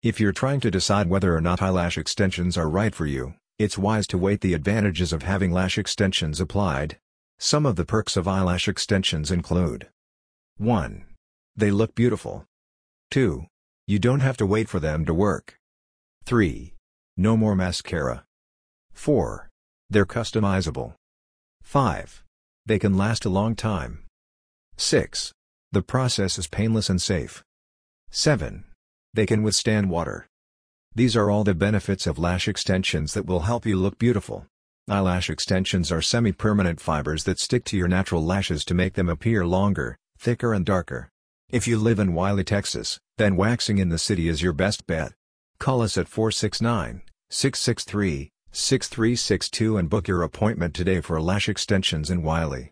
If you're trying to decide whether or not eyelash extensions are right for you, it's wise to weigh the advantages of having lash extensions applied. Some of the perks of eyelash extensions include 1. They look beautiful. 2. You don't have to wait for them to work. 3. No more mascara. 4. They're customizable. 5. They can last a long time. 6. The process is painless and safe. 7. They can withstand water. These are all the benefits of lash extensions that will help you look beautiful. Eyelash extensions are semi-permanent fibers that stick to your natural lashes to make them appear longer, thicker and darker. If you live in Wylie, Texas, then waxing in the city is your best bet. Call us at 469-663-6362 and book your appointment today for lash extensions in Wylie.